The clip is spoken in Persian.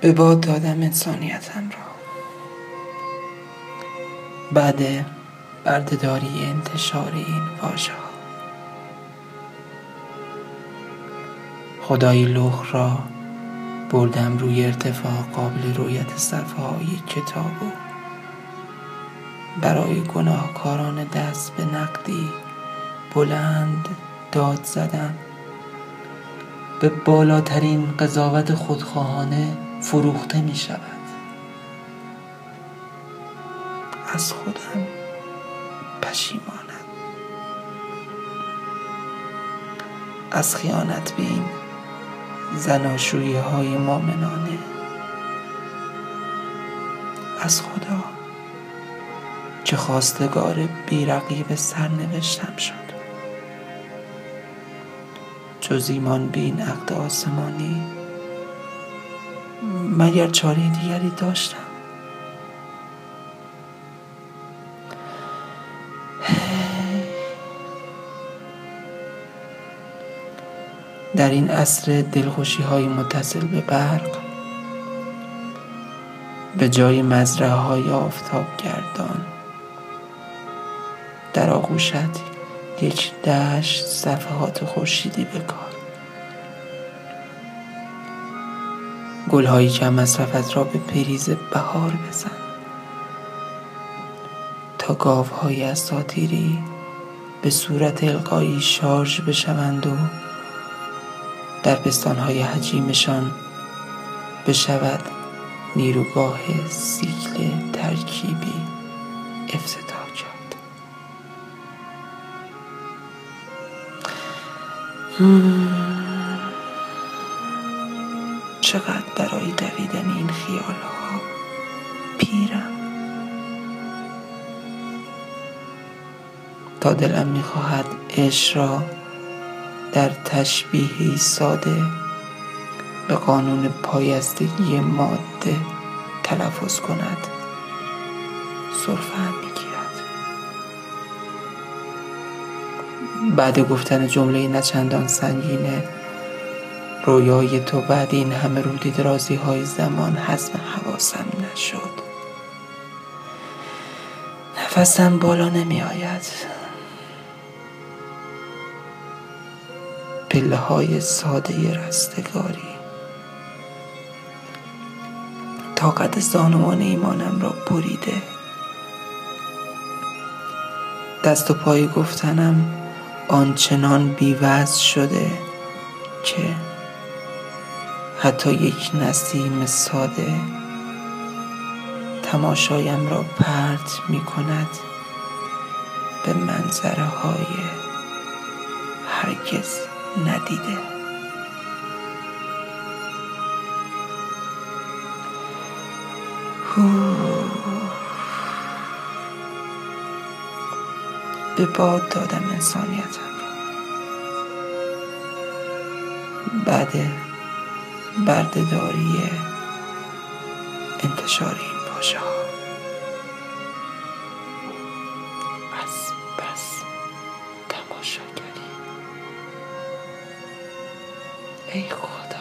به باد دادم انسانیتم را. بعد بردهداری انتشار این واژه خدای لخ را بردم روی ارتفاع قابل رویت صفحه های کتاب و برای گناهکاران دست به نقدی بلند داد زدم. به بالاترین قضاوت خودخواهانه فروخته می شود. از خودم پشیمانم. از خیانت به این زناشویی های مامنانه از خدا که خواستگار بیرقیب سرنوشتم شد. جز ایمان به این عقد آسمانی مگر چاره دیگری داشتم؟ در این عصر دلخوشی های متصل به برق به جای مزرعه های آفتاب گردان در آغوشت یک دشت صفحات خورشیدی بکار. گلهایی که مصرفت را به پریز بهار بزن. تا گاوهای اساتیری به صورت القایی شارژ بشوند و در بستانهای حجیمشان بشود نیروگاه سیکل ترکیبی افتتاح کرد. چقدر برای دویدن این خیال ها پیرم. تا دلم می‌خواهد عشق را در تشبیهی ساده به قانون پایستگی ماده تلفظ کند. صرفه می‌گیرد. بعد گفتن جمله نچندان سنگینه. رویای تو بعد این همه رودی درازی های زمان حزم حواسم نشد. نفسم بالا نمی آید پله های ساده رستگاری. طاقت زانوان ایمانم را بریده. دست و پای گفتنم آنچنان بیوز شده که حتی یک نسیم ساده تماشایم را پرت می کند به منظره های هرگز ندیده. به باد دادم انسانیتم بعد بردهداری انتشار این واژه ها از بس. تماشاگری. ای خدا.